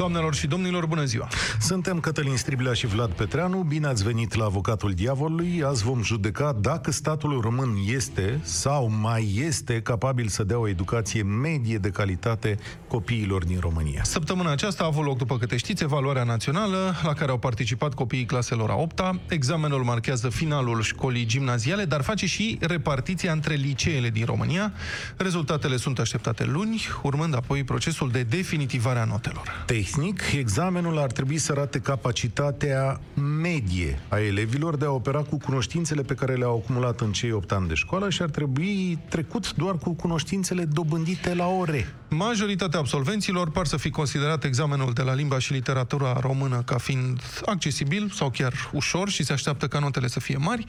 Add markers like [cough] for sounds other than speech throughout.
Doamnelor și domnilor, bună ziua! Suntem Cătălin Striblea și Vlad Petreanu. Bine ați venit la Avocatul Diavolului. Azi vom judeca dacă statul român este sau mai este capabil să dea o educație medie de calitate copiilor din România. Săptămâna aceasta a avut loc, după câte știți, evaluarea națională la care au participat copiii claselor a 8 -a. Examenul marchează finalul școlii gimnaziale, dar face și repartiția între liceele din România. Rezultatele sunt așteptate luni, urmând apoi procesul de definitivare a notelor. Tehnic tehnic, examenul ar trebui să arate capacitatea medie a elevilor de a opera cu cunoștințele pe care le-au acumulat în cei 8 ani de școală și ar trebui trecut doar cu cunoștințele dobândite la ore. Majoritatea absolvenților par să fi considerat examenul de la limba și literatura română ca fiind accesibil sau chiar ușor și se așteaptă ca notele să fie mari.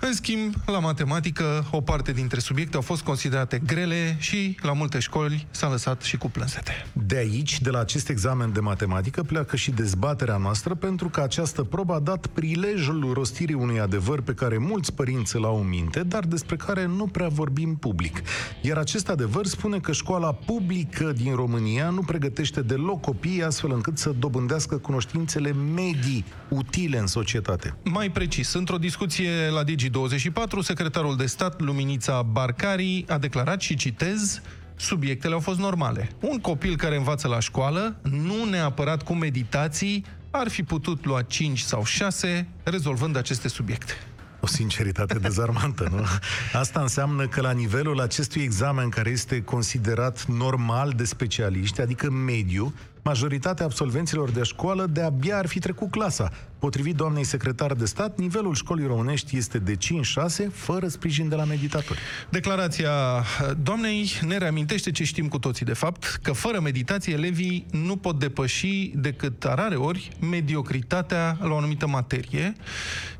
În schimb, la matematică, o parte dintre subiecte au fost considerate grele și la multe școli s-a lăsat și cu plânsete. De aici, de la acest examen de matematică, pleacă și dezbaterea noastră pentru că această probă a dat prilejul rostirii unui adevăr pe care mulți părinți îl au în minte, dar despre care nu prea vorbim public. Iar acest adevăr spune că școala publică publică din România nu pregătește deloc copiii astfel încât să dobândească cunoștințele medii utile în societate. Mai precis, într-o discuție la Digi24, secretarul de stat Luminița Barcari a declarat și citez subiectele au fost normale. Un copil care învață la școală, nu neapărat cu meditații, ar fi putut lua 5 sau 6 rezolvând aceste subiecte. O sinceritate [laughs] dezarmantă, nu? Asta înseamnă că la nivelul acestui examen care este considerat normal de specialiști, adică mediu, majoritatea absolvenților de școală de-abia ar fi trecut clasa. Potrivit doamnei secretar de stat, nivelul școlii românești este de 5-6, fără sprijin de la meditatori. Declarația doamnei ne reamintește ce știm cu toții, de fapt, că fără meditație elevii nu pot depăși decât rare ori mediocritatea la o anumită materie,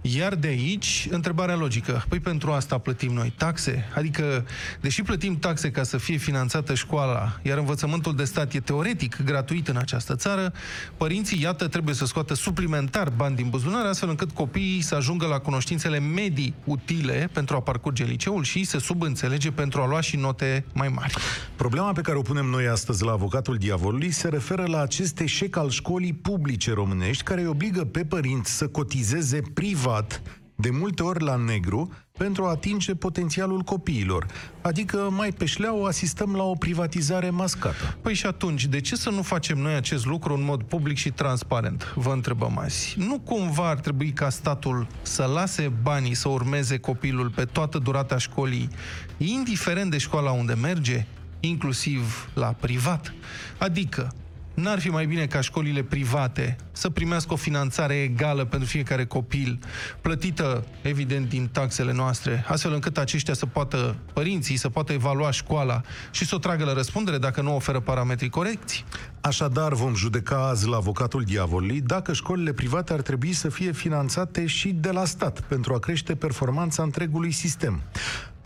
iar de aici întrebarea logică. Păi pentru asta plătim noi taxe? Adică, deși plătim taxe ca să fie finanțată școala, iar învățământul de stat e teoretic gratuit în această țară, părinții, iată, trebuie să scoată suplimentar bani din buzunar, astfel încât copiii să ajungă la cunoștințele medii utile pentru a parcurge liceul și se subînțelege pentru a lua și note mai mari. Problema pe care o punem noi astăzi la avocatul diavolului se referă la acest eșec al școlii publice românești care îi obligă pe părinți să cotizeze privat de multe ori la negru, pentru a atinge potențialul copiilor. Adică, mai pe șleau, asistăm la o privatizare mascată. Păi și atunci, de ce să nu facem noi acest lucru în mod public și transparent? Vă întrebăm azi. Nu cumva ar trebui ca statul să lase banii să urmeze copilul pe toată durata școlii, indiferent de școala unde merge, inclusiv la privat? Adică, N-ar fi mai bine ca școlile private să primească o finanțare egală pentru fiecare copil, plătită, evident, din taxele noastre, astfel încât aceștia să poată, părinții, să poată evalua școala și să o tragă la răspundere dacă nu oferă parametrii corecți? Așadar, vom judeca azi la avocatul diavolului dacă școlile private ar trebui să fie finanțate și de la stat pentru a crește performanța întregului sistem.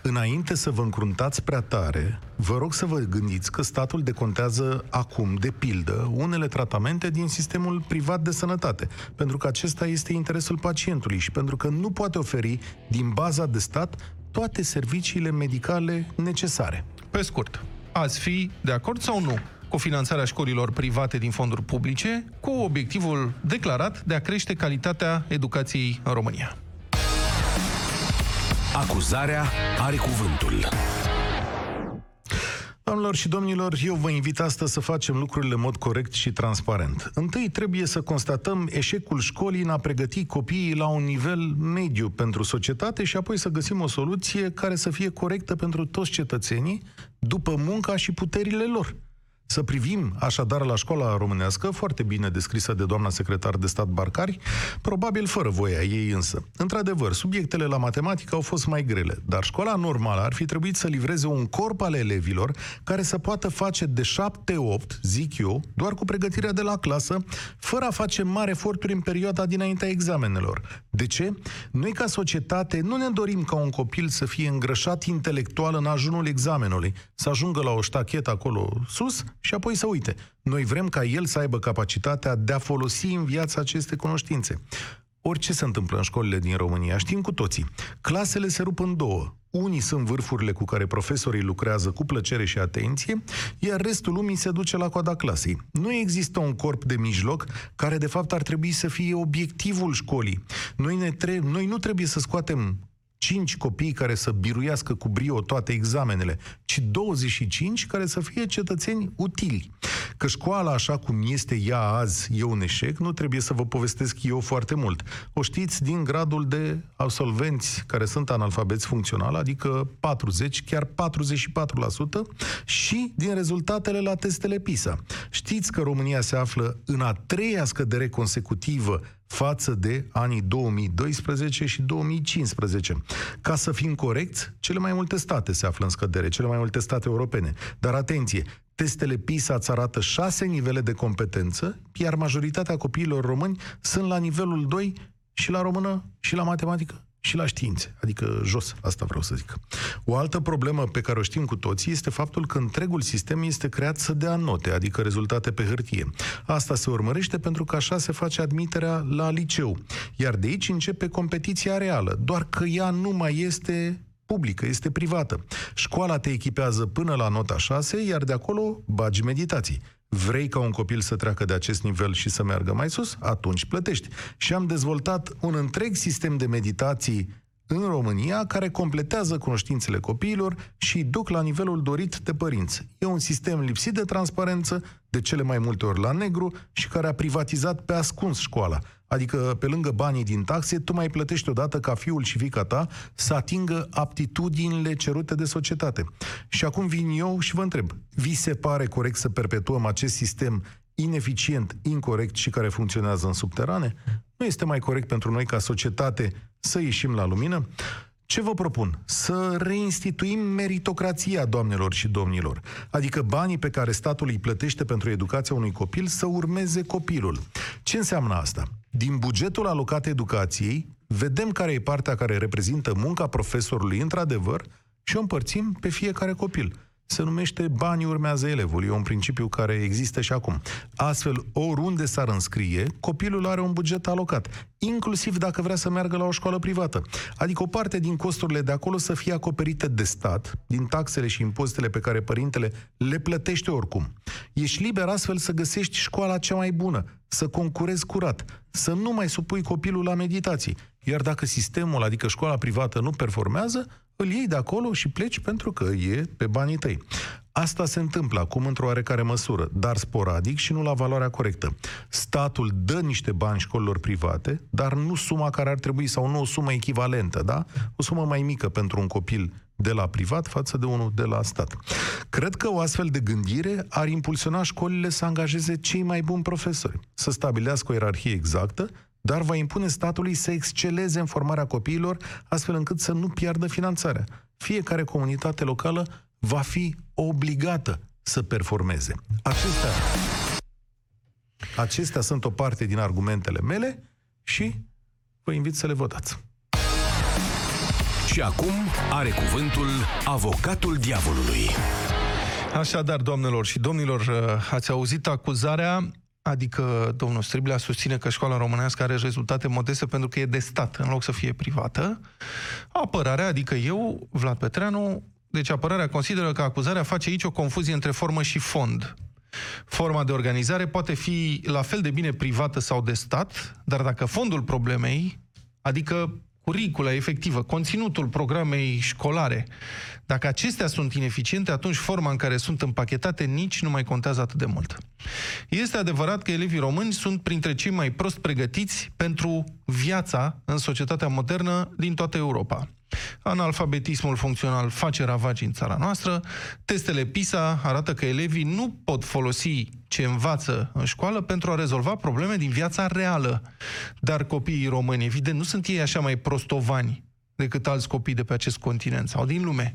Înainte să vă încruntați prea tare, vă rog să vă gândiți că statul decontează acum, de pildă, unele tratamente din sistemul privat de sănătate, pentru că acesta este interesul pacientului și pentru că nu poate oferi din baza de stat toate serviciile medicale necesare. Pe scurt, ați fi de acord sau nu cu finanțarea școlilor private din fonduri publice, cu obiectivul declarat de a crește calitatea educației în România? Acuzarea are cuvântul. Doamnelor și domnilor, eu vă invit astăzi să facem lucrurile în mod corect și transparent. Întâi trebuie să constatăm eșecul școlii în a pregăti copiii la un nivel mediu pentru societate și apoi să găsim o soluție care să fie corectă pentru toți cetățenii, după munca și puterile lor. Să privim așadar la școala românească, foarte bine descrisă de doamna secretar de stat Barcari, probabil fără voia ei însă. Într-adevăr, subiectele la matematică au fost mai grele, dar școala normală ar fi trebuit să livreze un corp al elevilor care să poată face de 7-8, zic eu, doar cu pregătirea de la clasă, fără a face mari eforturi în perioada dinaintea examenelor. De ce? Noi ca societate nu ne dorim ca un copil să fie îngrășat intelectual în ajunul examenului, să ajungă la o ștachetă acolo sus și apoi să uite. Noi vrem ca el să aibă capacitatea de a folosi în viață aceste cunoștințe. orice se întâmplă în școlile din România, știm cu toții. Clasele se rup în două. Unii sunt vârfurile cu care profesorii lucrează cu plăcere și atenție, iar restul lumii se duce la coada clasei. Nu există un corp de mijloc care de fapt ar trebui să fie obiectivul școlii. Noi, ne tre- noi nu trebuie să scoatem 5 copii care să biruiască cu brio toate examenele, ci 25 care să fie cetățeni utili. Că școala, așa cum este ea azi, e un eșec, nu trebuie să vă povestesc eu foarte mult. O știți din gradul de absolvenți care sunt analfabeți funcțional, adică 40, chiar 44%, și din rezultatele la testele PISA. Știți că România se află în a treia scădere consecutivă față de anii 2012 și 2015. Ca să fim corecți, cele mai multe state se află în scădere, cele mai multe state europene. Dar atenție, testele PISA îți arată șase nivele de competență, iar majoritatea copiilor români sunt la nivelul 2 și la română și la matematică și la științe, adică jos, asta vreau să zic. O altă problemă pe care o știm cu toții este faptul că întregul sistem este creat să dea note, adică rezultate pe hârtie. Asta se urmărește pentru că așa se face admiterea la liceu. Iar de aici începe competiția reală, doar că ea nu mai este publică, este privată. Școala te echipează până la nota 6, iar de acolo bagi meditații. Vrei ca un copil să treacă de acest nivel și să meargă mai sus? Atunci plătești. Și am dezvoltat un întreg sistem de meditații în România care completează cunoștințele copiilor și duc la nivelul dorit de părinți. E un sistem lipsit de transparență, de cele mai multe ori la negru și care a privatizat pe ascuns școala. Adică, pe lângă banii din taxe, tu mai plătești odată ca fiul și fica ta să atingă aptitudinile cerute de societate. Și acum vin eu și vă întreb, vi se pare corect să perpetuăm acest sistem ineficient, incorrect și care funcționează în subterane? Nu este mai corect pentru noi ca societate să ieșim la lumină? Ce vă propun? Să reinstituim meritocrația, doamnelor și domnilor. Adică banii pe care statul îi plătește pentru educația unui copil să urmeze copilul. Ce înseamnă asta? Din bugetul alocat educației, vedem care e partea care reprezintă munca profesorului într-adevăr și o împărțim pe fiecare copil se numește banii urmează elevul. E un principiu care există și acum. Astfel, oriunde s-ar înscrie, copilul are un buget alocat, inclusiv dacă vrea să meargă la o școală privată. Adică o parte din costurile de acolo să fie acoperite de stat, din taxele și impozitele pe care părintele le plătește oricum. Ești liber astfel să găsești școala cea mai bună, să concurezi curat, să nu mai supui copilul la meditații. Iar dacă sistemul, adică școala privată, nu performează, îl iei de acolo și pleci pentru că e pe banii tăi. Asta se întâmplă acum într-o oarecare măsură, dar sporadic și nu la valoarea corectă. Statul dă niște bani școlilor private, dar nu suma care ar trebui, sau nu o sumă echivalentă, da? O sumă mai mică pentru un copil de la privat față de unul de la stat. Cred că o astfel de gândire ar impulsiona școlile să angajeze cei mai buni profesori, să stabilească o ierarhie exactă, dar va impune statului să exceleze în formarea copiilor, astfel încât să nu piardă finanțarea. Fiecare comunitate locală va fi obligată să performeze. Acestea, acestea sunt o parte din argumentele mele și vă invit să le votați. Și acum are cuvântul avocatul diavolului. Așadar, doamnelor și domnilor, ați auzit acuzarea Adică domnul Striblea susține că școala românească are rezultate modeste pentru că e de stat, în loc să fie privată. Apărarea, adică eu, Vlad Petreanu, deci apărarea consideră că acuzarea face aici o confuzie între formă și fond. Forma de organizare poate fi la fel de bine privată sau de stat, dar dacă fondul problemei, adică curicula efectivă, conținutul programei școlare, dacă acestea sunt ineficiente, atunci forma în care sunt împachetate nici nu mai contează atât de mult. Este adevărat că elevii români sunt printre cei mai prost pregătiți pentru viața în societatea modernă din toată Europa. Analfabetismul funcțional face ravagi în țara noastră. Testele PISA arată că elevii nu pot folosi ce învață în școală pentru a rezolva probleme din viața reală. Dar copiii români, evident, nu sunt ei așa mai prostovani decât alți copii de pe acest continent sau din lume.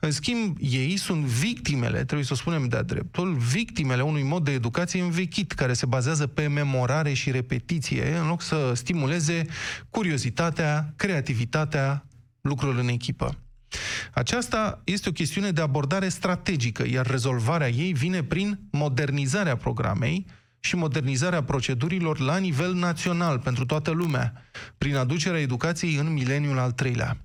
În schimb, ei sunt victimele, trebuie să o spunem de-a dreptul, victimele unui mod de educație învechit, care se bazează pe memorare și repetiție, în loc să stimuleze curiozitatea, creativitatea, lucrul în echipă. Aceasta este o chestiune de abordare strategică, iar rezolvarea ei vine prin modernizarea programei și modernizarea procedurilor la nivel național pentru toată lumea, prin aducerea educației în mileniul al treilea.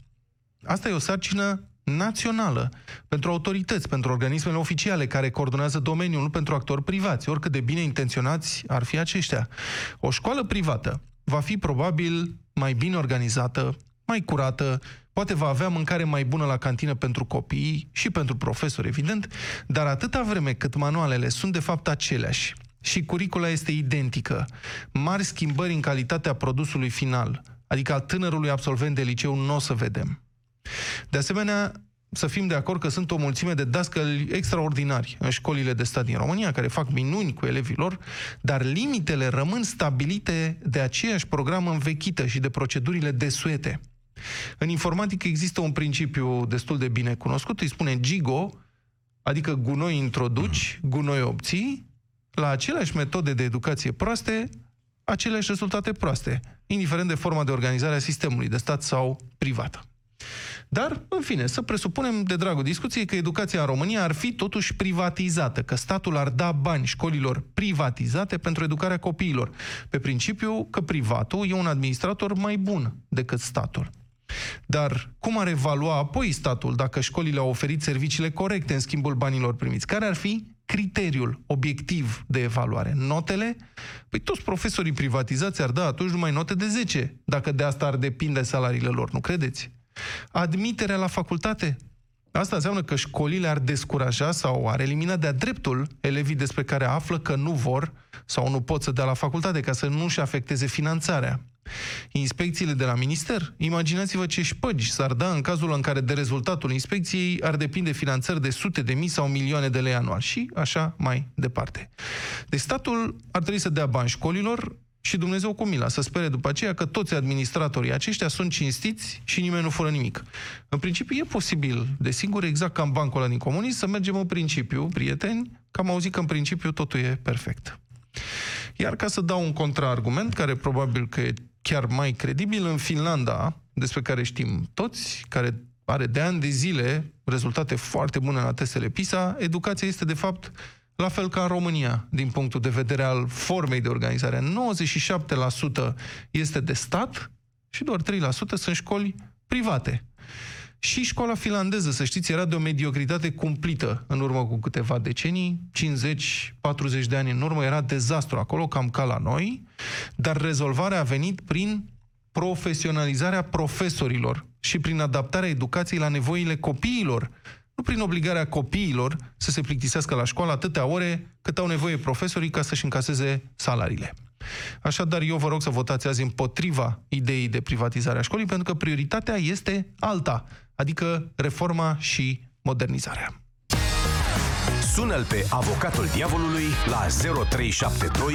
Asta e o sarcină națională, pentru autorități, pentru organismele oficiale care coordonează domeniul, nu pentru actori privați, oricât de bine intenționați ar fi aceștia. O școală privată va fi probabil mai bine organizată, mai curată, poate va avea mâncare mai bună la cantină pentru copii și pentru profesori, evident, dar atâta vreme cât manualele sunt de fapt aceleași și curicula este identică, mari schimbări în calitatea produsului final, adică al tânărului absolvent de liceu, nu o să vedem. De asemenea, să fim de acord că sunt o mulțime de dascăli extraordinari în școlile de stat din România, care fac minuni cu elevii lor, dar limitele rămân stabilite de aceeași program învechită și de procedurile desuete. În informatică există un principiu destul de bine cunoscut, îi spune GIGO, adică gunoi introduci, gunoi obții, la aceleași metode de educație proaste, aceleași rezultate proaste, indiferent de forma de organizare a sistemului, de stat sau privată. Dar, în fine, să presupunem de dragul discuției că educația în România ar fi totuși privatizată, că statul ar da bani școlilor privatizate pentru educarea copiilor, pe principiu că privatul e un administrator mai bun decât statul. Dar cum ar evalua apoi statul dacă școlile au oferit serviciile corecte în schimbul banilor primiți? Care ar fi criteriul obiectiv de evaluare? Notele? Păi toți profesorii privatizați ar da atunci numai note de 10, dacă de asta ar depinde salariile lor, nu credeți? Admiterea la facultate? Asta înseamnă că școlile ar descuraja sau ar elimina de-a dreptul elevii despre care află că nu vor sau nu pot să dea la facultate ca să nu-și afecteze finanțarea. Inspecțiile de la minister? Imaginați-vă ce șpăgi s-ar da în cazul în care de rezultatul inspecției ar depinde finanțări de sute de mii sau milioane de lei anual și așa mai departe. Deci statul ar trebui să dea bani școlilor și Dumnezeu cu mila, să spere după aceea că toți administratorii aceștia sunt cinstiți și nimeni nu fură nimic. În principiu e posibil, desigur, exact ca în bancul ăla din comunism, să mergem în principiu, prieteni, că am auzit că în principiu totul e perfect. Iar ca să dau un contraargument, care probabil că e chiar mai credibil, în Finlanda, despre care știm toți, care are de ani de zile rezultate foarte bune la testele PISA, educația este de fapt la fel ca în România, din punctul de vedere al formei de organizare. 97% este de stat și doar 3% sunt școli private. Și școala finlandeză, să știți, era de o mediocritate cumplită în urmă cu câteva decenii, 50-40 de ani în urmă, era dezastru acolo, cam ca la noi, dar rezolvarea a venit prin profesionalizarea profesorilor și prin adaptarea educației la nevoile copiilor, nu prin obligarea copiilor să se plictisească la școală atâtea ore cât au nevoie profesorii ca să-și încaseze salariile. Așadar, eu vă rog să votați azi împotriva ideii de privatizare a școlii, pentru că prioritatea este alta, adică reforma și modernizarea. Sună-l pe avocatul diavolului la 0372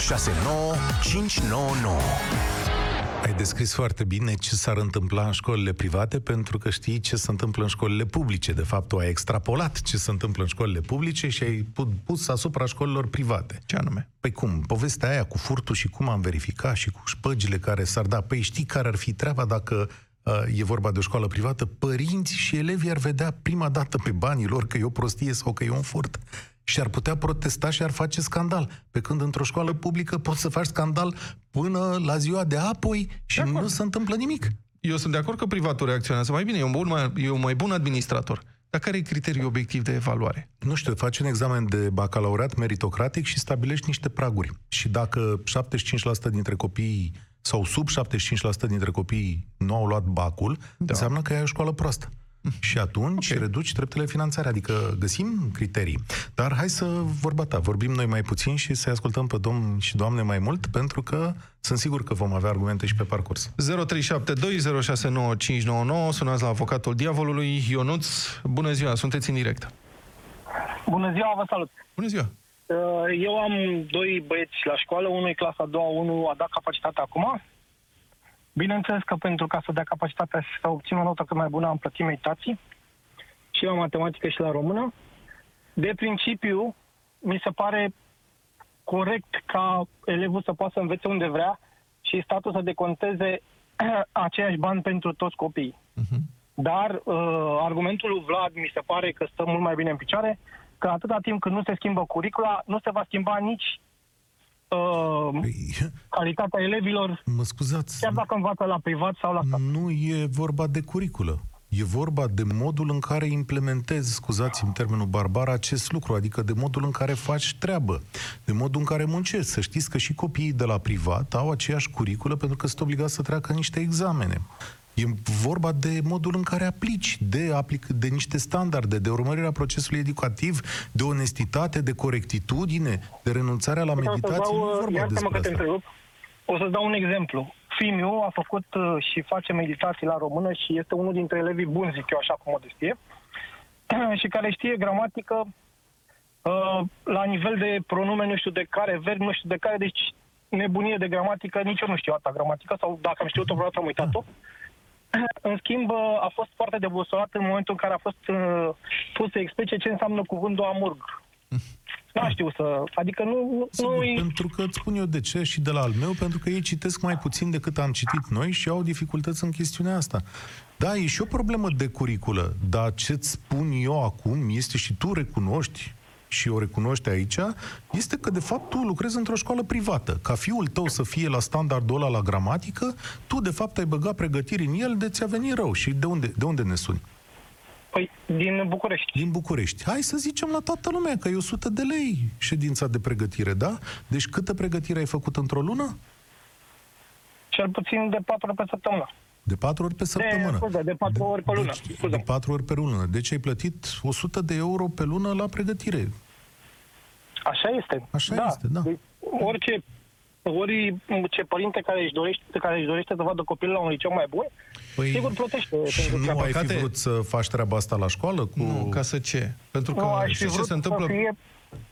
069 599. Ai descris foarte bine ce s-ar întâmpla în școlile private pentru că știi ce se întâmplă în școlile publice. De fapt, tu ai extrapolat ce se întâmplă în școlile publice și ai pus asupra școlilor private. Ce anume? Păi cum? Povestea aia cu furtul și cum am verificat și cu șpăgile care s-ar da. Păi știi care ar fi treaba dacă uh, e vorba de o școală privată? Părinți și elevi ar vedea prima dată pe banii lor că e o prostie sau că e un furt și ar putea protesta și ar face scandal. Pe când într-o școală publică poți să faci scandal până la ziua de apoi și de nu se întâmplă nimic. Eu sunt de acord că privatul reacționează mai bine, e un, bun, mai, e un mai bun administrator. Dar care e criteriul obiectiv de evaluare? Nu știu, faci un examen de bacalaureat meritocratic și stabilești niște praguri. Și dacă 75% dintre copiii sau sub 75% dintre copiii nu au luat bacul, da. înseamnă că ai o școală proastă. Și atunci okay. reduci treptele finanțare, adică găsim criterii. Dar hai să vorba ta, vorbim noi mai puțin și să ascultăm pe domn și doamne mai mult, pentru că sunt sigur că vom avea argumente și pe parcurs. 0372069599, sunați la avocatul diavolului. Ionuț, bună ziua, sunteți în direct. Bună ziua, vă salut. Bună ziua. Uh, eu am doi băieți la școală, unul e clasa a doua, unul a dat capacitatea acum Bineînțeles că pentru ca să dea capacitatea și să obțină o notă cât mai bună am plătit meditații și la matematică și la română. De principiu, mi se pare corect ca elevul să poată să învețe unde vrea și statul să deconteze [clears throat] aceiași bani pentru toți copiii. Uh-huh. Dar uh, argumentul lui Vlad mi se pare că stă mult mai bine în picioare, că atâta timp când nu se schimbă curicula, nu se va schimba nici uh, Păi, calitatea elevilor, mă scuzați, chiar dacă învață la privat sau la stat. nu e vorba de curiculă. E vorba de modul în care implementezi, scuzați-mi termenul barbar, acest lucru, adică de modul în care faci treabă, de modul în care muncești. Să știți că și copiii de la privat au aceeași curiculă pentru că sunt obligați să treacă niște examene. E vorba de modul în care aplici, de, aplic, de niște standarde, de urmărirea procesului educativ, de onestitate, de corectitudine, de renunțarea la O să meditație. dau, Nu e uh, vorba iartă-mă despre că te asta. întrerup. O să dau un exemplu. Fimiu a făcut uh, și face meditații la română și este unul dintre elevii buni, zic eu așa cu modestie, [clears throat] și care știe gramatică uh, la nivel de pronume, nu știu de care, verb, nu știu de care, deci nebunie de gramatică, nici eu nu știu asta gramatică, sau dacă am știut-o vreodată am uitat-o. [coughs] În schimb, uh, a fost foarte debusolat în momentul în care a fost uh, pus să explice ce înseamnă cuvântul amurg. Nu știu să... Adică nu... Sigur, nu pentru că îți spun eu de ce și de la al meu, pentru că ei citesc mai puțin decât am citit noi și au dificultăți în chestiunea asta. Da, e și o problemă de curiculă, dar ce-ți spun eu acum este și tu recunoști și o recunoști aici, este că de fapt tu lucrezi într-o școală privată. Ca fiul tău să fie la standardul ăla la gramatică, tu de fapt ai băgat pregătiri în el de ți-a venit rău. Și de unde, de unde ne suni? Păi, din București. din București. Hai să zicem la toată lumea că e 100 de lei ședința de pregătire, da? Deci câtă pregătire ai făcut într-o lună? Cel puțin de patru ori pe săptămână. De patru ori pe De, săptămână. scuze, de patru ori pe lună. Deci, de Scuze. patru ori pe lună. Deci ai plătit 100 de euro pe lună la pregătire. Așa este. Așa da. este, da. Deci, orice, ori ce părinte care își dorește, care își dorește să vadă copilul la un liceu mai bun, Păi, sigur plătește. și pentru nu treaba ai asta. fi păcate- vrut să faci treaba asta la școală? Cu... Nu, ca să ce? Pentru că Nu, aș fi știți ce vrut se întâmplă? să fie,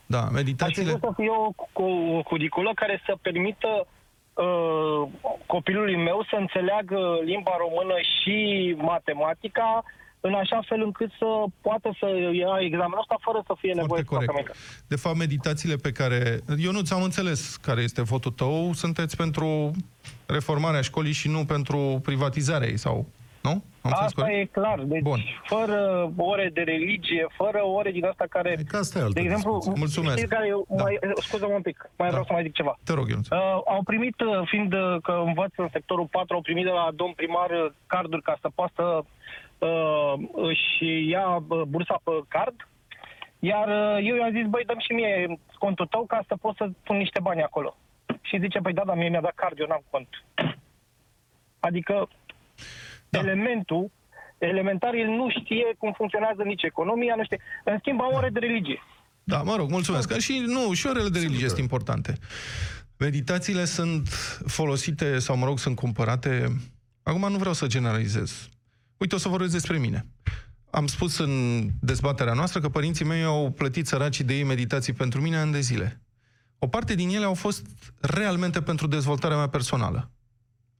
Da, aș fi meditațiile... vrut să fie o, o, o curiculă care să permită uh, copilului meu să înțeleagă limba română și matematica în așa fel încât să poată să ia examenul ăsta fără să fie nevoie Foarte să facă corect. mencă. De fapt, meditațiile pe care... Eu nu ți-am înțeles care este votul tău. Sunteți pentru reformarea școlii și nu pentru privatizarea ei, sau... Nu? Am înțeles Asta corect? e clar. Deci, Bun. fără ore de religie, fără ore din asta care... E că asta e altă de exemplu, discuție. Mulțumesc. știți care eu, Da. mai, scuză-mă un pic, mai Da. vreau să mai zic ceva. Te rog, Ionuț. Uh, au primit, uh, fiind uh, că învăț în sectorul 4, au primit de la domn primar uh, carduri ca să poată uh, și ia uh, bursa pe card. Iar uh, eu i-am zis, băi, dăm și mie contul tău ca să pot să pun niște bani acolo. Și zice, păi da, dar mie mi-a dat card, eu n-am cont. Adică Da. elementul elementar, el nu știe cum funcționează nici economia, nu știe. În schimb, au ore de religie. Da, mă rog, mulțumesc. Și nu, și orele de religie sunt importante. Meditațiile sunt folosite, sau mă rog, sunt cumpărate... Acum nu vreau să generalizez. Uite, o să vorbesc despre mine. Am spus în dezbaterea noastră că părinții mei au plătit săracii de ei meditații pentru mine ani de zile. O parte din ele au fost realmente pentru dezvoltarea mea personală.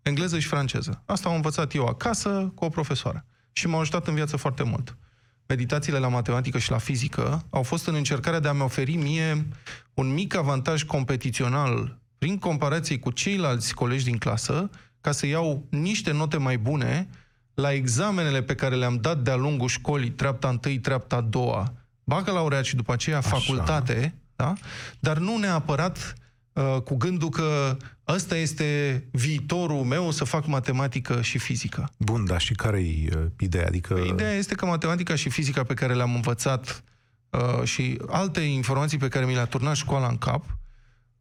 Engleză și franceză. Asta am învățat eu acasă cu o profesoară. Și m-au ajutat în viață foarte mult meditațiile la matematică și la fizică au fost în încercarea de a-mi oferi mie un mic avantaj competițional prin comparație cu ceilalți colegi din clasă, ca să iau niște note mai bune la examenele pe care le-am dat de-a lungul școlii, treapta întâi, treapta a doua, bacalaureat și după aceea Așa. facultate, da? dar nu neapărat uh, cu gândul că ăsta este viitorul meu să fac matematică și fizică. Bun, dar și care-i uh, ideea? Adică... Ideea este că matematica și fizica pe care le-am învățat uh, și alte informații pe care mi le-a turnat școala în cap,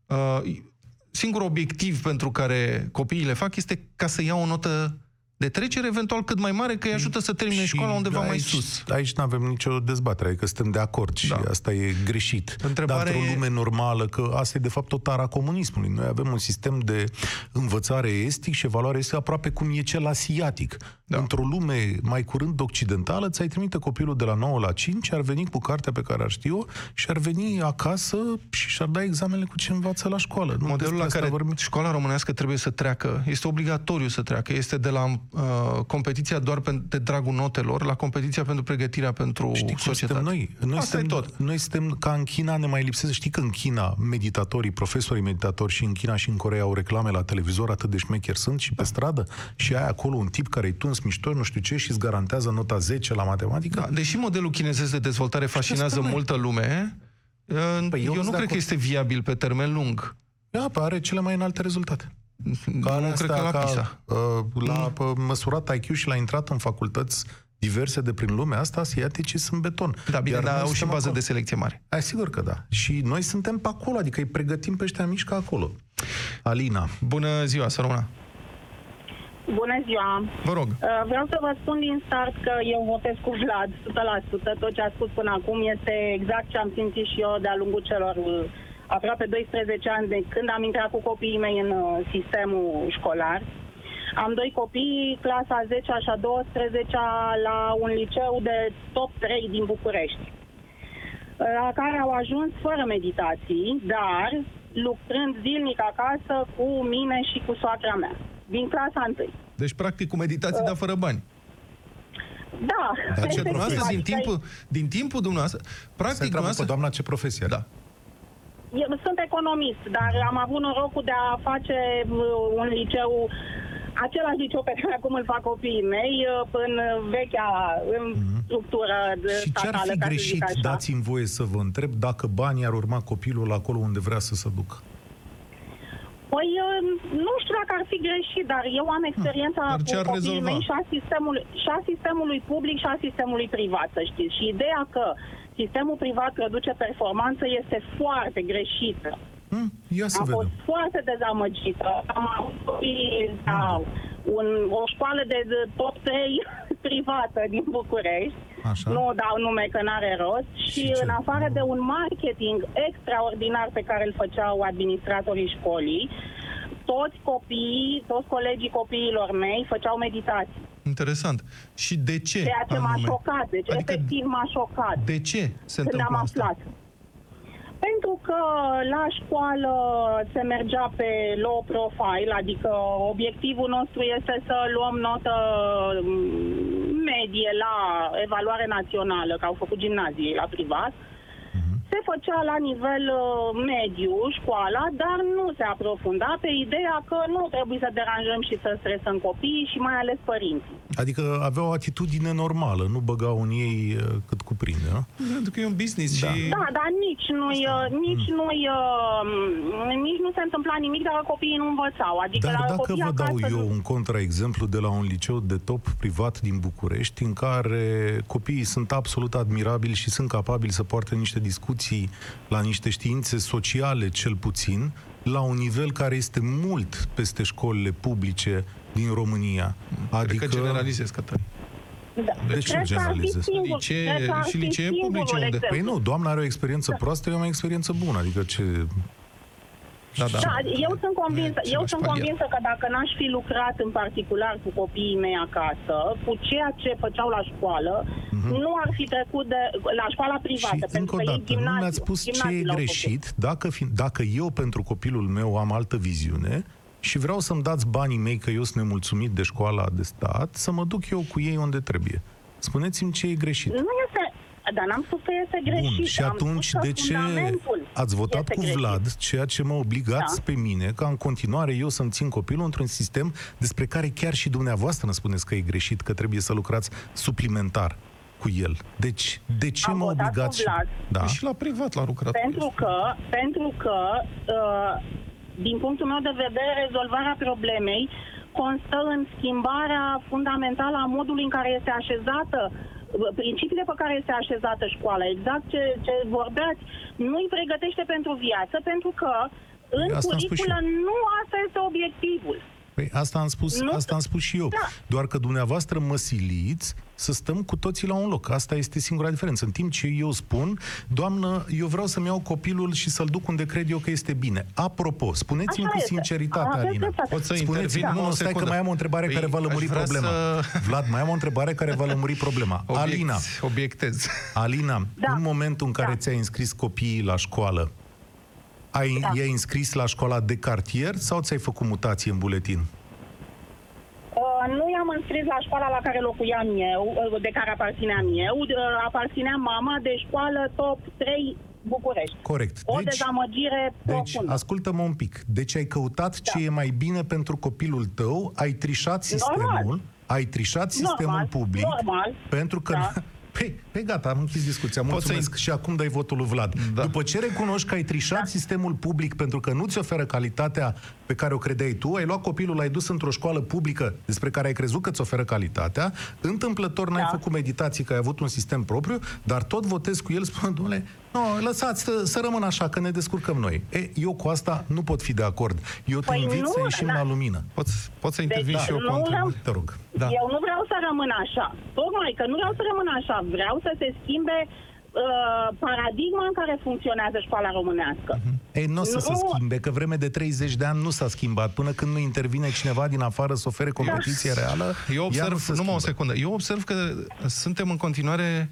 uh, singurul obiectiv pentru care copiii le fac este ca să iau o notă de trecere, eventual cât mai mare, că îi ajută să termine Și școala undeva mai aici, sus. Aici nu avem nicio dezbatere, adică suntem de acord și Da. asta e greșit. Întrebarea Dar într-o e- lume normală, că asta e de fapt o tara comunismului. Noi avem un sistem de învățare estic și evaluare estică aproape cum e cel asiatic. Da. Într-o lume mai curând occidentală, ți-ai trimite copilul de la 9 la 5, ar veni cu cartea pe care ar ști-o și ar veni acasă și și-ar da examenele cu ce învață la școală. Nu Modelul despre la asta care vorbim. școala românească trebuie să treacă, este obligatoriu să treacă, este de la uh, competiția doar pe, de dragul notelor la competiția pentru pregătirea pentru Știi cum societate. suntem noi? Noi Asta suntem, e tot. Noi suntem ca în China, ne mai lipsesc. Știi că în China meditatorii, profesorii meditatori și în China și în Coreea au reclame la televizor, atât de șmecheri sunt și pe stradă și ai acolo un tip care-i tuns mișto, nu știu ce, și îți garantează nota 10 la matematică. Da, deși modelul chinezesc de dezvoltare fascinează asta, măi. multă lume, uh, Păi eu eu sunt nu de cred că acord. este viabil pe termen lung. Ea are cele mai înalte rezultate. Ca nu cred că la PISA. Uh, la uh, măsurat IQ și l-a intrat în facultăți diverse de prin lumea asta, asiatice sunt beton. Da, bine, Iar dar noi au și suntem bază acolo. de selecție mare. Hai, sigur că da. Și noi suntem pe acolo, adică îi pregătim pe ăștia mici ca acolo. Alina, Bună ziua, să rămână. Bună ziua! Vă rog. Uh, Vreau să vă spun din start că eu votez cu Vlad 100%. Tot ce a spus până acum este exact ce am simțit și eu de-a lungul celor uh, aproape 12 ani de când am intrat cu copiii mei în uh, sistemul școlar. Am doi copii, clasa 10 și a 12 la un liceu de top 3 din București la care au ajuns fără meditații, dar lucrând zilnic acasă cu mine și cu soacra mea, din clasa 1. Deci, practic, cu meditații, dar fără bani. Da. Dar ce efectiv, Dumneavoastră, din adică timpul, din timpul dumneavoastră, se practic, întreabă pe dumneavoastră... doamna ce profesie are. Da. Eu sunt economist, dar am avut norocul de a face uh, un liceu, același liceu pe care acum îl fac copiii mei, uh, în vechea în structură de Mhm. Și ce ar statală, fi ca să zic greșit, așa. dați-mi voie să vă întreb, dacă banii ar urma copilul acolo unde vrea să se ducă? Păi, uh, nu știu dacă ar fi greșit, dar eu am experiența Dar ce cu ar copiii rezolva? mei și a, sistemului, și a sistemului public și a sistemului privat, să știți. Și ideea că sistemul privat produce performanță este foarte greșită. Hm? Ia să Am vedem. fost foarte dezamăgită. Am avut copii la un, o școală de, de top 3 [laughs] privată din București. Așa. Nu dau nume că n-are rost. Și, Și ce? în afară de un marketing extraordinar pe care îl făceau administratorii școlii, toți copiii, toți colegii copiilor mei făceau meditații. Interesant. Și de ce Ceea ce m-a anume? șocat. Deci, Adică efectiv, m-a șocat. de ce se când întâmplă am asta? Aflat. Pentru că la școală se mergea pe low profile, adică obiectivul nostru este să luăm notă mm, medie la evaluare națională, că au făcut gimnazie la privat. Se făcea la nivel uh, mediu școala, dar nu se aprofunda pe ideea că nu trebuie să deranjăm și să stresăm copiii și mai ales părinții. Adică aveau o atitudine normală, nu băgau în ei uh, cât cuprinde, nu? Pentru că e un business Da. și... Da, dar nici nu-i, uh, nici nu-i, uh, nici nu se întâmpla nimic dacă copiii nu învățau. Adică Dar la dacă copii vă dau acasă eu nu- un contraexemplu de la un liceu de top privat din București, în care copiii sunt absolut admirabili și sunt capabili să poartă niște discuții la niște științe sociale, cel puțin, la un nivel care este mult peste școlile publice din România. Cred că generalizez, Cătălin. Da. De ce Cred că ar fi generalizezi? singur- Licee- cred că ar și fi licee singurul publice unde? exemplu. Păi nu, doamna are o experiență proastă, eu am o experiență bună, adică ce... Da, da. Da, eu sunt convinsă, E eu același sunt palier. convinsă că dacă n-aș fi lucrat în particular cu copiii mei acasă, cu ceea ce făceau la școală, nu ar fi trecut de la școala privată, Mhm. Și încă pentru o că ei dată, nu gimnaziu, mi-ați spus ce gimnaziu e l-au făcut. greșit dacă, fi, dacă eu pentru copilul meu am altă viziune și vreau să-mi dați banii mei că eu sunt nemulțumit de școala de stat, să mă duc eu cu ei unde trebuie. Spuneți-mi ce e greșit. Nu este, dar n-am spus că este greșit. Bun, și am atunci spus că de ce fundamentul ați votat este cu greșit. Vlad, ceea ce mă obligați Da. pe mine ca în continuare eu să-mi țin copilul într-un sistem despre care chiar și dumneavoastră îmi spuneți că e greșit, că trebuie să lucrați suplimentar cu el. Deci, de ce Am mă votat cu obligați? și- Vlad. Da. Păi și la privat l-a lucrat. Pentru că, pentru că uh, din punctul meu de vedere, rezolvarea problemei constă în schimbarea fundamentală a modului în care este așezată uh, principiile pe care este așezată școala, exact ce, ce vorbeați, nu îi pregătește pentru viață, pentru că în Asta am spus și curiculă nu asta este obiectivul. Păi asta am spus, Nu? asta am spus și eu. Da. Doar că dumneavoastră mă siliți să stăm cu toții la un loc. Asta este singura diferență. În timp ce eu spun, doamnă, eu vreau să-mi iau copilul și să-l duc unde cred eu că este bine. Apropo, spuneți-mi Așa cu este. sinceritate, Aveți Alina. dreptate. Pot să Spuneți-mi, intervin? nu, Nu, nu, o stai că secundă. mai am o întrebare Păi, care va aș lămuri vrea problema. să- Vlad, mai am o întrebare care va lămuri problema. Obiect, Alina, Obiectez. Alina, Da. în momentul în care Da. ți-ai înscris copiii la școală, ai, Da. i-ai înscris la școala de cartier sau ți-ai făcut mutație în buletin? Uh, nu i-am înscris la școala la care locuiam eu, uh, de care aparțineam eu, uh, aparținea mama de școală top 3 București. Corect. O Deci- dezamăgire Deci, profundă. ascultă-mă un pic. Deci ai căutat ce e mai bine pentru copilul tău, ai trișat sistemul, Normal. ai trișat sistemul Normal, public, normal, pentru că da. Păi, pe gata, am închis discuția. Mulțumesc. să-i- Și acum dai votul lui Vlad. Da. După ce recunoști că ai trișat da. sistemul public pentru că nu ți oferă calitatea pe care o credeai tu, ai luat copilul, l-ai dus într-o școală publică despre care ai crezut că ți oferă calitatea, întâmplător n-ai Da. făcut meditații că ai avut un sistem propriu, dar tot votezi cu el spunând, domnule, no, lăsați să, să rămână așa, că ne descurcăm noi. E, eu cu asta nu pot fi de acord. Eu te Păi invit nu, să ieșim da. la lumină. Poți, poți să intervin Deci, și eu nu cu o întrebare? vreau- Te rog. Da. Eu nu vreau să rămân așa. Tocmai că nu vreau să rămân așa. Vreau să se schimbe uh, paradigma în care funcționează școala românească. Ei, nu o să se Nu. schimbe, că vreme de 30 de ani nu s-a schimbat. Până când nu intervine cineva din afară să ofere competiție reală, Eu ea observ, nu se numai o schimbă. secundă, eu observ că suntem în continuare,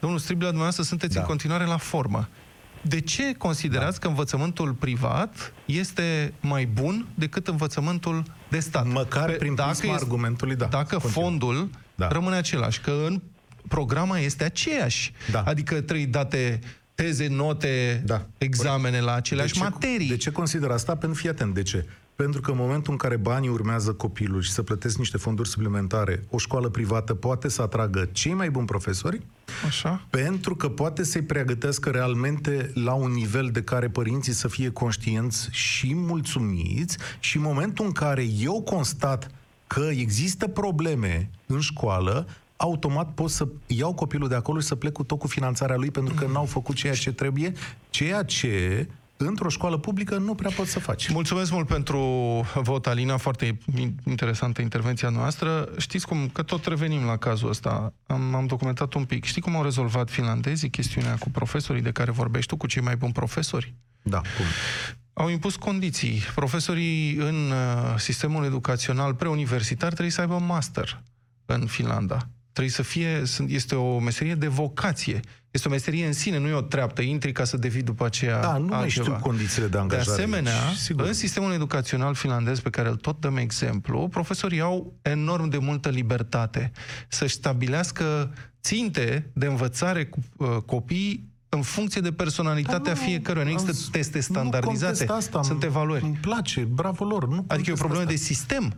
domnul Striblea, dumneavoastră sunteți Da. în continuare la formă. De ce considerați că învățământul privat este mai bun decât învățământul de stat? Măcar prin prisma argumentului, da. Dacă Continuă. fondul Da. rămâne același, că în programa este aceeași. Da. Adică trei date teze, note, Da. examene la aceleași de ce, materii. De ce consider asta? Pentru fii atent, de ce? Pentru că în momentul în care banii urmează copilul și să plătesc niște fonduri suplimentare, o școală privată poate să atragă cei mai buni profesori, Așa? pentru că poate să-i pregătească realmente la un nivel de care părinții să fie conștienți și mulțumiți și în momentul în care eu constat că există probleme în școală, automat pot să iau copilul de acolo și să plec cu tot cu finanțarea lui pentru că n-au făcut ceea ce trebuie, ceea ce într-o școală publică nu prea pot să faci. Mulțumesc mult pentru vot, Alina, foarte in- interesantă intervenția noastră. Știți cum, că tot revenim la cazul ăsta, am, am documentat un pic. Știi cum au rezolvat finlandezii chestiunea cu profesorii de care vorbești tu, cu cei mai buni profesori? Da, cum? Au impus condiții. Profesorii în uh, sistemul educațional preuniversitar trebuie să aibă master în Finlanda. Trebuie să fie, sunt- este o meserie de vocație. Este o meserie în sine, nu e o treaptă. Intri ca să devii după aceea Da, nu mai altceva. știu condițiile de De angajare. asemenea, Deci, sigur. în sistemul educațional finlandez pe care îl tot dăm exemplu, profesorii au enorm de multă libertate să-și stabilească ținte de învățare cu uh, copiii în funcție de personalitatea Da, nu, fiecăruia. Nu există am- teste nu standardizate, contest asta, sunt îmi- evaluări. Îmi place, bravo lor. Nu Adică e o contest problemă asta. de sistem.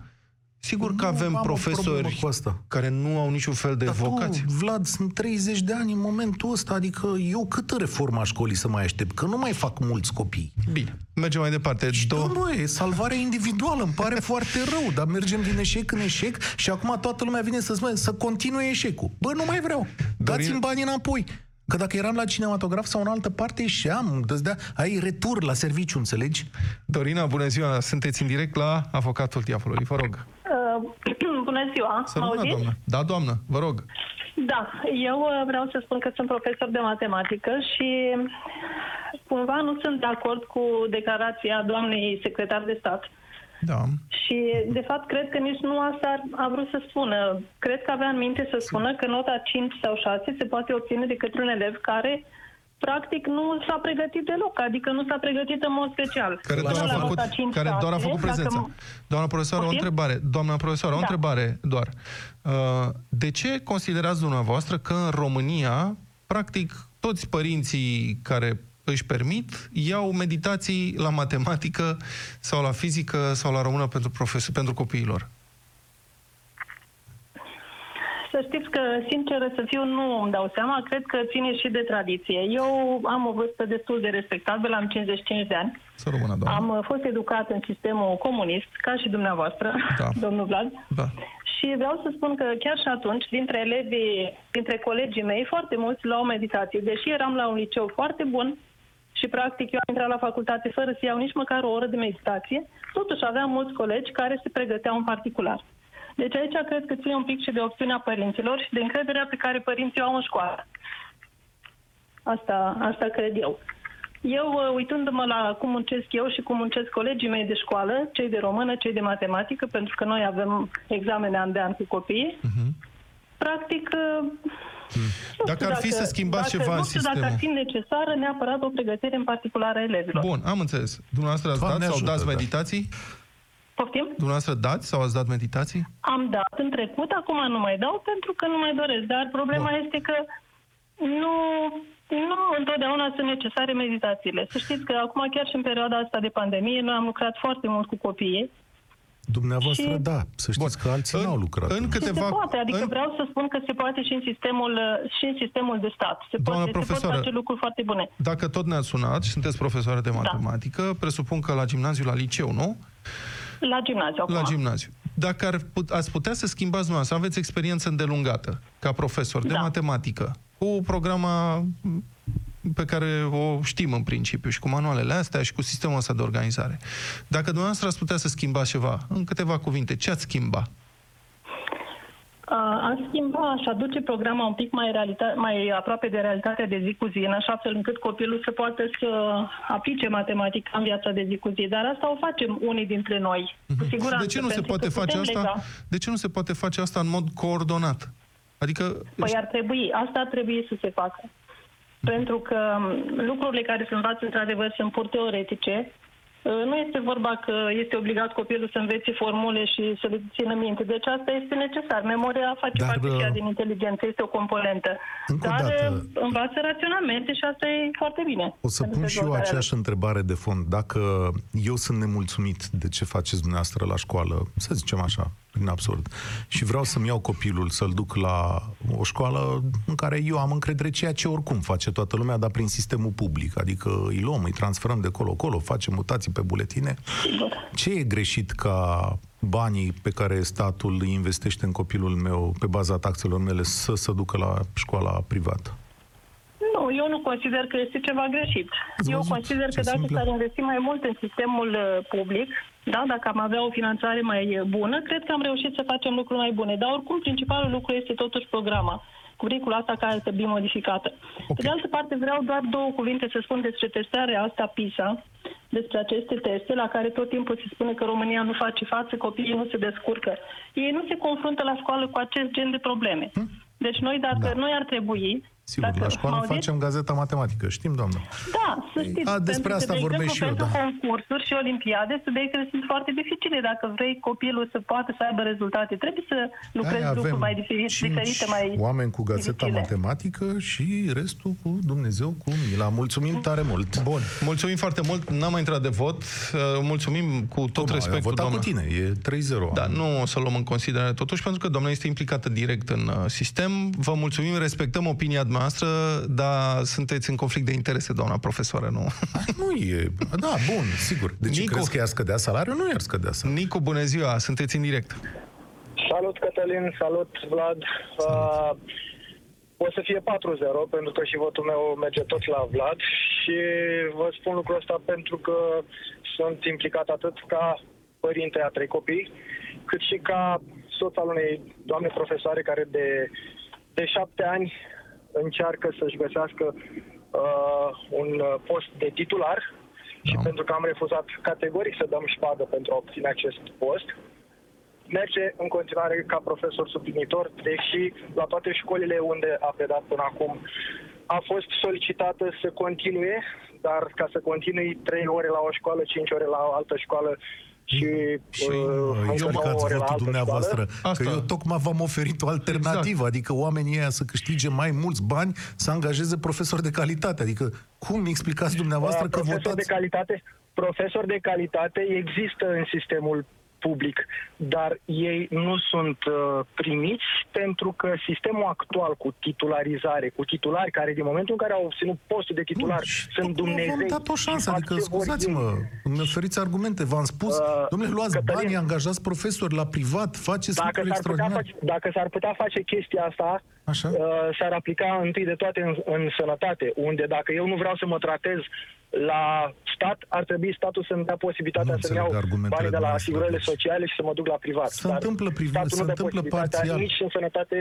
Sigur că Nu avem am o problemă profesori cu asta. care nu au niciun fel de Dar vocație. tu, Vlad, sunt 30 de ani în momentul ăsta, adică eu câtă reforma școlii să mai aștept? Că nu mai fac mulți copii. Bine, mergem mai departe. Și Do- da, bă, e salvare individuală, îmi pare foarte rău, dar mergem din eșec în eșec și acum toată lumea vine să spune să continue eșecul. Bă, nu mai vreau, dați-mi banii înapoi. Că dacă eram la cinematograf sau în altă parte, ieșeam, dădea, ai retur la serviciu, înțelegi? Dorina, bună ziua! Sunteți în direct la Avocatul Diavolului. Vă rog. Uh, [clears throat] bună ziua, Să mă rămână, auziți? doamnă. Da, doamnă, vă rog. Da, eu uh, vreau să spun că sunt profesor de matematică și cumva nu sunt de acord cu declarația doamnei secretar de stat. Da. Și, de fapt, cred că nici nu asta ar- a vrut să spună. Cred că avea în minte să spună că nota 5 sau 6 se poate obține de către un elev care, practic, nu s-a pregătit deloc, adică nu s-a pregătit în mod special. Care Până doar a la făcut, nota 5, care doar a 6, făcut dacă prezența. m- Doamna profesoară, o Poftim? întrebare. Doamna profesoară, o Da. întrebare doar. Uh, De ce considerați dumneavoastră că în România, practic, toți părinții care își permit, iau meditații la matematică sau la fizică sau la română pentru, profesor, pentru copiilor? Să știți că, sinceră să fiu, nu îmi dau seama. Cred că ține și de tradiție. Eu am o vârstă destul de respectabilă, am 55 de ani. Să rămână, doamnă. Am uh, fost educat în sistemul comunist, ca și dumneavoastră, Da. [laughs] domnul Vlad. Da. Și vreau să spun că chiar și atunci, dintre elevii, dintre colegii mei, foarte mulți luau meditație. Deși eram la un liceu foarte bun și practic eu am intrat la facultate fără să iau nici măcar o oră de meditație, totuși aveam mulți colegi care se pregăteau în particular. Deci aici cred că ține un pic și de opțiunea părinților și de încrederea pe care părinții o au în școală. Asta, asta cred eu. Eu, uh, uitându-mă la cum muncesc eu și cum muncesc colegii mei de școală, cei de română, cei de matematică, pentru că noi avem examene an de an cu copiii, practic... uh, nu Dacă știu ar fi să schimbați dacă, ceva nu în știu dacă ar fi sistemul. necesară neapărat o pregătire în particular a elevilor. Bun, am înțeles. Dumneavoastră ați Doamne dat sau ajută, dați da. meditații? Poftim? Dumneavoastră dați sau ați dat meditații? Am dat în trecut, acum nu mai dau pentru că nu mai doresc. Dar problema Bun. este că nu, nu întotdeauna sunt necesare meditațiile. Să știți că acum, chiar și în perioada asta de pandemie, noi am lucrat foarte mult cu copiii Dumneavoastră, Și- da, să știți că alții n-au lucrat. În Și câteva, se poate, adică în, vreau să spun că se poate și în sistemul, uh, și în sistemul de stat. Se, Doamna poate, se pot profesoară, face lucruri foarte bune. dacă tot ne-ați sunat și sunteți profesoară de matematică, presupun că la gimnaziu, la liceu, nu? La gimnaziu acum. La gimnaziu. Dacă ar put, ați putea să schimbați dumneavoastră, aveți experiență îndelungată ca profesor de Da. matematică, cu programa pe care o știm în principiu și cu manualele astea și cu sistemul ăsta de organizare. Dacă dumneavoastră ați putea să schimbați ceva, în câteva cuvinte, ce ați schimba? Uh, Aș schimba, aș aduce programa un pic mai, realita- mai aproape de realitatea de zi cu zi, în așa fel încât copilul să poată să aplice matematica în viața de zi cu zi. Dar asta o facem unii dintre noi, cu siguranță. Mhm. De ce nu se pentru poate că face putem asta? lega. De ce nu se poate face asta în mod coordonat? Adică Păi ar trebui, asta ar trebui să se facă. Pentru că m, lucrurile care se învață într-adevăr sunt pur teoretice. Uh, Nu este vorba că este obligat copilul să învețe formule și să le țină minte. Deci asta este necesar. Memoria face Dar, parte și ea uh, din inteligență, este o componentă. Încă o Dar dată- uh, învață raționalmente și asta e foarte bine. O să pentru pun și eu dezvoltarea aceeași întrebare de fond. Dacă eu sunt nemulțumit de ce faceți dumneavoastră la școală, să zicem așa, prin absurd, și vreau să-mi iau copilul să-l duc la o școală în care eu am încredere ceea ce oricum face toată lumea, dar prin sistemul public. Adică îi luăm, îi transferăm de colo-colo, facem mutații pe buletine. Ce e greșit ca banii pe care statul îi investește în copilul meu pe baza taxelor mele să se ducă la școala privată? Nu, eu nu consider că este ceva greșit. Ați Eu văzut consider ce că dacă simplă? s-ar investi mai mult în sistemul uh, public, da, dacă am avea o finanțare mai uh, bună, cred că am reușit să facem lucruri mai bune. Dar oricum, principalul lucru este totuși programa. Curicula asta care ar trebui modificată. Pe de altă parte, vreau doar două cuvinte să spun despre testarea asta PISA, despre aceste teste la care tot timpul se spune că România nu face față, copiii nu se descurcă. Ei nu se confruntă la școală cu acest gen de probleme. Deci noi, dacă Da. noi ar trebui... Sigur, dacă la școală m-auziți? facem gazeta matematică, știm, doamnă. Da, să știți. A, despre pentru că, asta de vorbesc exemplu, și eu, pentru da. concursuri și olimpiade, subiectele sunt foarte dificile. Dacă vrei copilul să poată să aibă rezultate, trebuie să lucrezi Aia lucruri mai diferite, cinci diferite mai oameni cu gazeta dificile. matematică și restul cu Dumnezeu, cu mila. Mulțumim tare mult. Bun, mulțumim foarte mult. N-am mai intrat de vot. Uh, Mulțumim cu tot Cum, respectul, a votat doamna. cu tine, e 3-0. Da, nu o să luăm în considerare totuși, pentru că doamna este implicată direct în uh, sistem. Vă mulțumim, respectăm opinia noastră, dar sunteți în conflict de interese, doamna profesoară, nu? [laughs] Nu e... Da, bun, sigur. Deci Nicu. crezi că i-ar scădea salariul? Nu i-ar scădea salariul. Nicu, bună ziua, sunteți în direct. Salut, Cătălin, salut, Vlad. Uh, o să fie 4-0, pentru că și votul meu merge tot la Vlad și vă spun lucrul ăsta pentru că sunt implicat atât ca părinte a trei copii, cât și ca soț al unei doamne profesoare care de, de șapte ani încearcă să-și găsească uh, un post de titular și Da. pentru că am refuzat categoric să dăm șpadă pentru a obține acest post, merge în continuare ca profesor suplinitor, deși la toate școlile unde a predat până acum a fost solicitată să continue, dar ca să continui 3 ore la o școală, 5 ore la o altă școală și, Și uh, uh, încă nouă explicați ore la votul altă dumneavoastră. școală. Asta. Că eu tocmai v-am oferit o alternativă. Exact. Adică oamenii ăia să câștige mai mulți bani, să angajeze profesori de calitate. Adică cum explicați dumneavoastră Uh, că profesor votați... de calitate, profesori de calitate există în sistemul public, dar ei nu sunt uh, primiți pentru că sistemul actual cu titularizare, cu titulari care din momentul în care au obținut postul de titular și sunt tocmai Dumnezei. V-am dat o și șansă, fac adică ce vor scuzați-mă, ei. îmi oferiți argumente, v-am spus, Uh, domnule, luați Cătălin, banii, angajați profesori la privat, faceți Dacă lucruri s-ar, putea extraordinare. face, dacă s-ar putea face chestia asta, Așa? uh, s-ar aplica întâi de toate în, în sănătate, unde dacă eu nu vreau să mă tratez la stat, ar trebui statul să-mi dea posibilitatea Nu să-mi înțeleg iau argumentele banii de la dumneavoastră, asigurările deci. sociale și să mă duc la privat. Se Dar întâmplă privat- statul se nu dă întâmplă posibilitatea parțial. nici în sănătate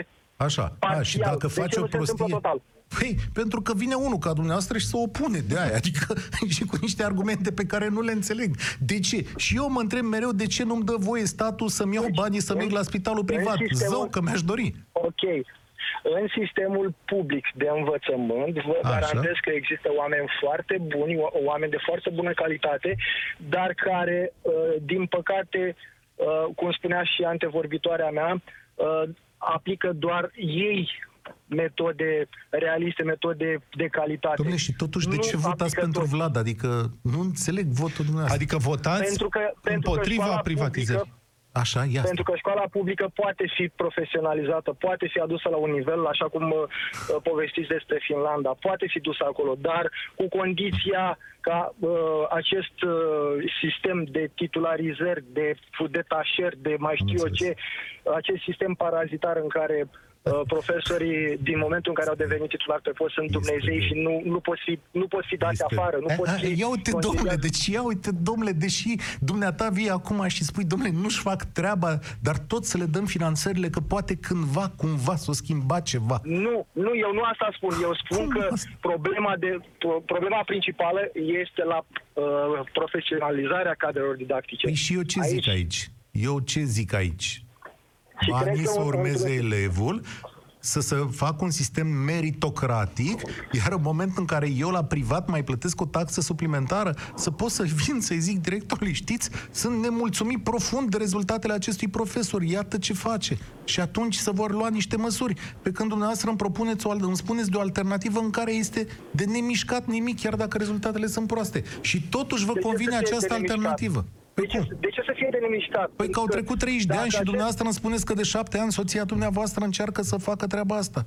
Așa, a, și parțial. dacă De ce face nu o se întâmplă prostie... total? Păi, pentru că vine unul ca dumneavoastră și se opune de aia, adică [laughs] și cu niște argumente pe care nu le înțeleg. De ce? Și eu mă întreb mereu de ce nu-mi dă voie statul să-mi iau banii să merg la spitalul privat. În sistemul- Zău, că mi-aș dori. Ok. În sistemul public de învățământ, vă Așa. garantez că există oameni foarte buni, o- oameni de foarte bună calitate, dar care, uh, din păcate, uh, cum spunea și antevorbitoarea mea, uh, aplică doar ei metode realiste, metode de calitate. Dom'le, și totuși de Nu ce votați aplică pentru tot. Vlad? Adică nu înțeleg votul dumneavoastră. Adică votați Pentru că, pentru că împotriva școala privatizării. Publică, Așa, ia. Pentru că școala publică poate fi profesionalizată, poate fi adusă la un nivel, așa cum uh, povestiți despre Finlanda, poate fi dusă acolo, dar cu condiția ca uh, acest uh, sistem de titularizări, de detașări, de mai știu eu ce, acest sistem parazitar în care Uh, profesorii, din momentul în care au devenit titulari pe post, sunt Dumnezei și nu, nu pot fi, nu pot fi dați este... afară. Nu pot fi ia uite, domnule, deci ia uite, domnule, deși dumneata vii acum și spui, domnule, nu-și fac treaba, dar tot să le dăm finanțările, că poate cândva, cumva, s-o schimba ceva. Nu, nu, eu nu asta spun. Eu spun Cum că asta? problema, de, problema principală este la uh, profesionalizarea cadrelor didactice. Păi și eu ce aici... zic aici? Eu ce zic aici? Banii să urmeze un... elevul, să se facă un sistem meritocratic, iar în momentul în care eu la privat mai plătesc o taxă suplimentară, să pot să vin să-i zic directorului, știți, sunt nemulțumit profund de rezultatele acestui profesor, iată ce face. Și atunci să vor lua niște măsuri. Pe când dumneavoastră îmi, propuneți o, îmi spuneți de o alternativă în care este de nemișcat nimic, chiar dacă rezultatele sunt proaste. Și totuși vă de convine această alternativă. Păi de ce, de ce să fie de nemișcat? Păi că au trecut 30 de ani și dumneavoastră îmi spuneți că de 7 ani soția dumneavoastră încearcă să facă treaba asta.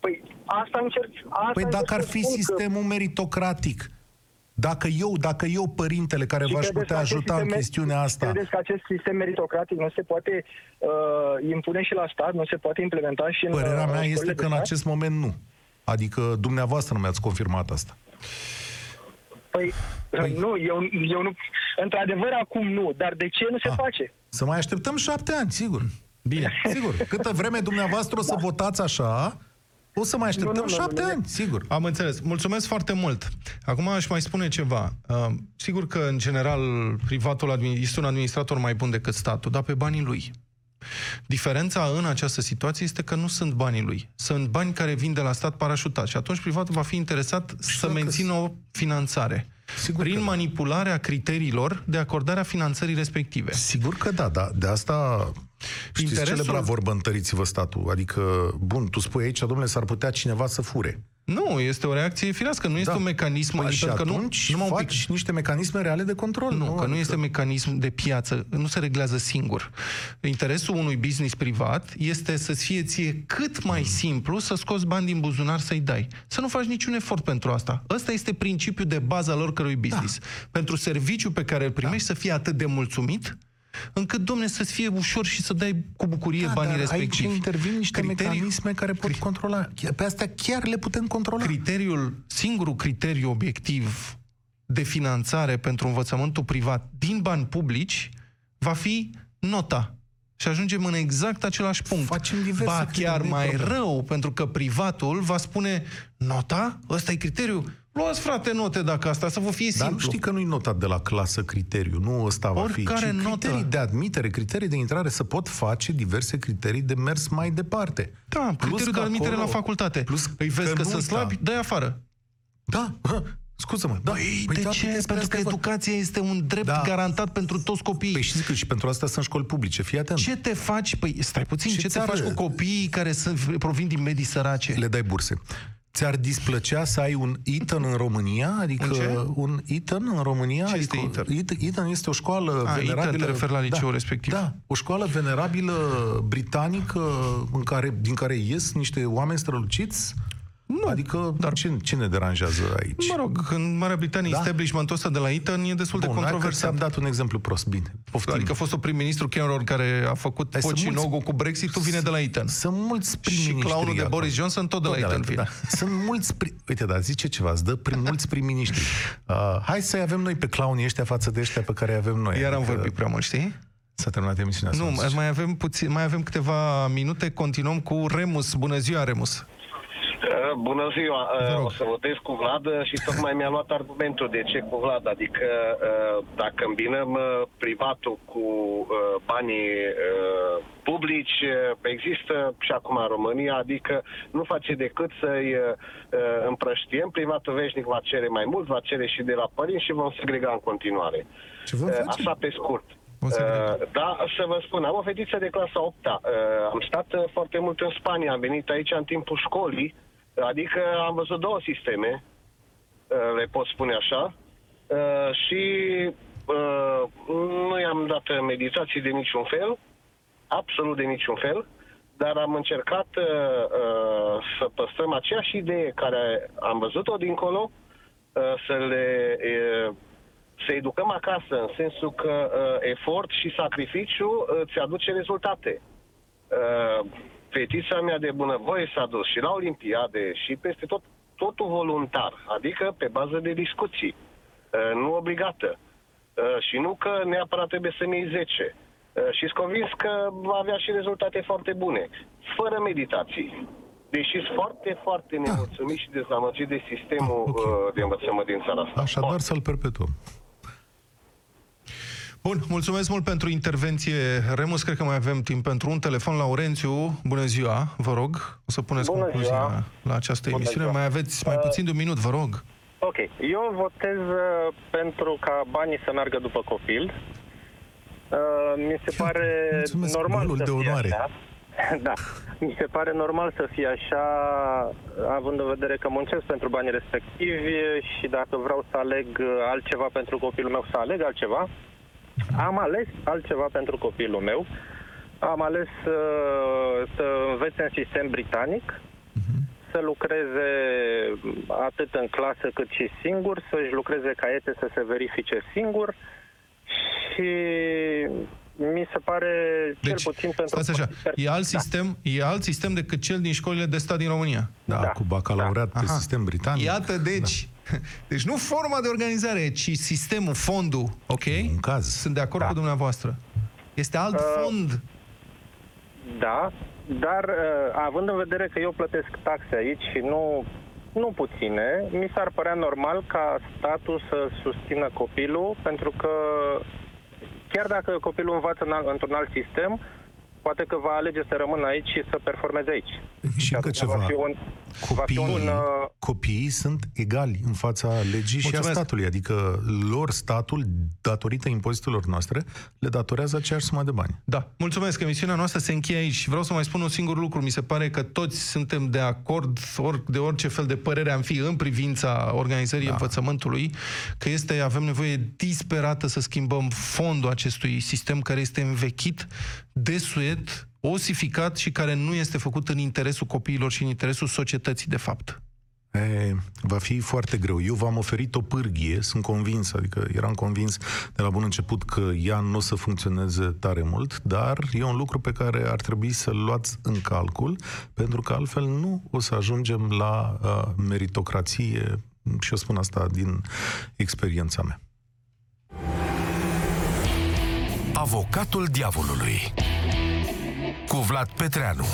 Păi asta încerc... Asta păi dacă ar fi sistemul că... meritocratic, dacă eu, dacă eu, părintele care v-aș putea ajuta în chestiunea asta... Credeți că acest sistem meritocratic nu se poate uh, impune și la stat, nu se poate implementa și în... Părerea uh, mea este că în acest moment nu. Adică dumneavoastră nu mi-ați confirmat asta. Păi, păi, nu, eu, eu nu... Într-adevăr, acum nu, dar de ce nu se a, ah, face? Să mai așteptăm șapte ani, sigur. Bine, [laughs] sigur. Câtă vreme dumneavoastră o să da. votați așa, o să mai așteptăm nu, nu, șapte nu, nu, ani, sigur. Am înțeles. Mulțumesc foarte mult. Acum aș mai spune ceva. Uh, sigur că, în general, privatul este un administrator mai bun decât statul, dar pe banii lui. Diferența în această situație este că nu sunt banii lui. Sunt bani care vin de la stat parașutat și atunci privatul va fi interesat și să mențină o finanțare. Sigur prin manipularea da. criteriilor de acordarea finanțării respective. Sigur că da, da. De asta Știți Interesul... celebra vorbă întăriți-vă statul. Adică, bun, tu spui aici, domnule, s-ar putea cineva să fure. Nu, este o reacție firească, nu este da. un mecanism... Păi și că nu, nu faci pic... niște mecanisme reale de control. Nu, nu că adică... nu este mecanism de piață, nu se reglează singur. Interesul unui business privat este să fie ție cât mai simplu să scoți bani din buzunar să-i dai. Să nu faci niciun efort pentru asta. Ăsta este principiul de bază al oricărui business. Da. Pentru serviciu pe care îl primești da. să fii atât de mulțumit, încât, domne, să-ți fie ușor și să dai cu bucurie da, banii respectivi. aici intervin niște Criteriul... mecanisme care pot cri... controla. Pe astea chiar le putem controla. Criteriul, singurul criteriu obiectiv de finanțare pentru învățământul privat din bani publici va fi nota. Și ajungem în exact același punct. Facem diverse ba chiar mai probleme. rău, pentru că privatul va spune nota, ăsta e criteriul, Luați, frate, note dacă asta, să vă fie simplu. Dar nu știi că nu-i nota de la clasă criteriu, nu ăsta va fi, ci notă. criterii de admitere, criterii de intrare, să pot face diverse criterii de mers mai departe. Da, plus criteriul de admitere acolo, la facultate. Plus Îi vezi că, că sunt slabi, dă afară. Da, Scuză-mă, da. Păi, păi de da, ce? Pentru că educația este un drept da. garantat pentru toți copiii. Păi știți că și pentru asta sunt școli publice, fii atent. Ce te faci? Păi stai puțin, ce, ce te faci cu copiii care sunt, provin din medii sărace? Le dai burse. Ți-ar displăcea să ai un Eton în România? Adică un, un Eton în România? Ce adică este Eton? Eton este o școală A, venerabilă... Eton te refer la liceul da, respectiv. Da, o școală venerabilă britanică în care, din care ies niște oameni străluciți nu, adică, dar ce, ce ne deranjează aici? Mă rog, în Marea Britanie, da? establishmentul ăsta de la Eton e destul Bun, de controversat. am dat un exemplu prost, bine. Poftim. Adică a fost un prim-ministru Cameron care a făcut pocinogul cu Brexit-ul, vine de la Eton. Sunt mulți prim-ministri. Și clownul de Boris Johnson tot de tot la Eton vine. Da. Sunt mulți... Pri... Uite, da, zice ceva, îți dă prim, mulți prim-ministri. [laughs] Uh, hai să avem noi pe clownii ăștia față de ăștia pe care avem noi. Iar adică... am vorbit prea mult, știi? S-a terminat emisiunea. Nu, mai avem, puțin, mai avem câteva minute, continuăm cu Remus. Bună ziua, Remus! Uh, bună ziua! Uh, o să votez cu Vlad uh, și tocmai mi-a luat argumentul de ce cu Vlad. Adică dacă îmbinăm privatul cu banii publici, există și acum în România, adică nu face decât să-i împrăștiem. Privatul veșnic va cere mai mult, va cere și de la părinți și vom segrega în continuare. Ce vom face? Așa pe scurt. Uh, da, să vă spun, am o fetiță de clasa 8 uh, Am stat uh, foarte mult în Spania, am venit aici în timpul școlii Adică am văzut două sisteme, uh, le pot spune așa, uh, și uh, nu i-am dat meditații de niciun fel, absolut de niciun fel, dar am încercat uh, uh, să păstrăm aceeași idee care am văzut-o dincolo, uh, să le uh, să educăm acasă, în sensul că uh, efort și sacrificiu uh, îți aduce rezultate. Uh, fetița mea de bunăvoie s-a dus și la Olimpiade și peste tot, totul voluntar, adică pe bază de discuții, uh, nu obligată. Uh, și nu că neapărat trebuie să-mi iei 10. Uh, și sunt convins că va avea și rezultate foarte bune, fără meditații. Deși sunt foarte, foarte nemulțumit și dezamăgit de sistemul Ah, ok. uh, de învățământ din țara asta. Așadar Foarte. să-l perpetuăm. Bun, mulțumesc mult pentru intervenție. Remus, cred că mai avem timp pentru un telefon. Laurențiu, bună ziua, vă rog. O să puneți Bună concluzia ziua. la această Bună emisiune. ziua. Mai aveți mai Uh, puțin de un minut, vă rog. Ok, eu votez uh, pentru ca banii să meargă după copil. Uh, mi se [laughs] pare Mulțumesc, normal golul să de fie onoare. așa. [laughs] Da, mi se pare normal să fie așa, având în vedere că muncesc pentru banii respectivi și dacă vreau să aleg uh, altceva pentru copilul meu, să aleg altceva. Am ales altceva pentru copilul meu. Am ales uh, să învețe în sistem britanic, să lucreze atât în clasă cât și singur, să-și lucreze caiete să se verifice singur și mi se pare cel puțin pentru... Deci, stați așa, e alt, Da. sistem, e alt sistem decât cel din școlile de stat din România. Da, Da. cu bacalaureat pe Aha. sistem britanic. Iată, deci, [laughs] deci nu forma de organizare, ci sistemul, fondul, ok? Un caz. Sunt de acord Da. cu dumneavoastră. Este alt Uh, fond. Da, dar uh, având în vedere că eu plătesc taxe aici și nu, nu puține, mi s-ar părea normal ca statul să susțină copilul, pentru că chiar dacă copilul învață în, al- într-un alt sistem, poate că va alege să rămână aici și să performeze aici. Și încă atunci Va ceva. fi un, va fi Copiii, un, uh, copiii sunt egali în fața legii și a Mulțumesc. statului, adică lor statul, datorită impozitelor noastre, le datorează aceeași sumă de bani. Da, mulțumesc. Emisiunea noastră se încheie aici. Vreau să mai spun un singur lucru. Mi se pare că toți suntem de acord, ori de orice fel de părere am fi în privința organizării da. învățământului, că este, avem nevoie disperată să schimbăm fondul acestui sistem care este învechit, desuet, osificat și care nu este făcut în interesul copiilor și în interesul societății, de fapt. E, va fi foarte greu. Eu v-am oferit o pârghie, sunt convins, adică eram convins de la bun început că ea nu o să funcționeze tare mult, dar e un lucru pe care ar trebui să-l luați în calcul, pentru că altfel nu o să ajungem la uh, meritocrație și eu spun asta din experiența mea. Avocatul diavolului cu Vlad Petreanu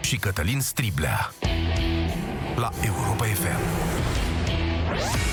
și Cătălin Striblea la Europa FM.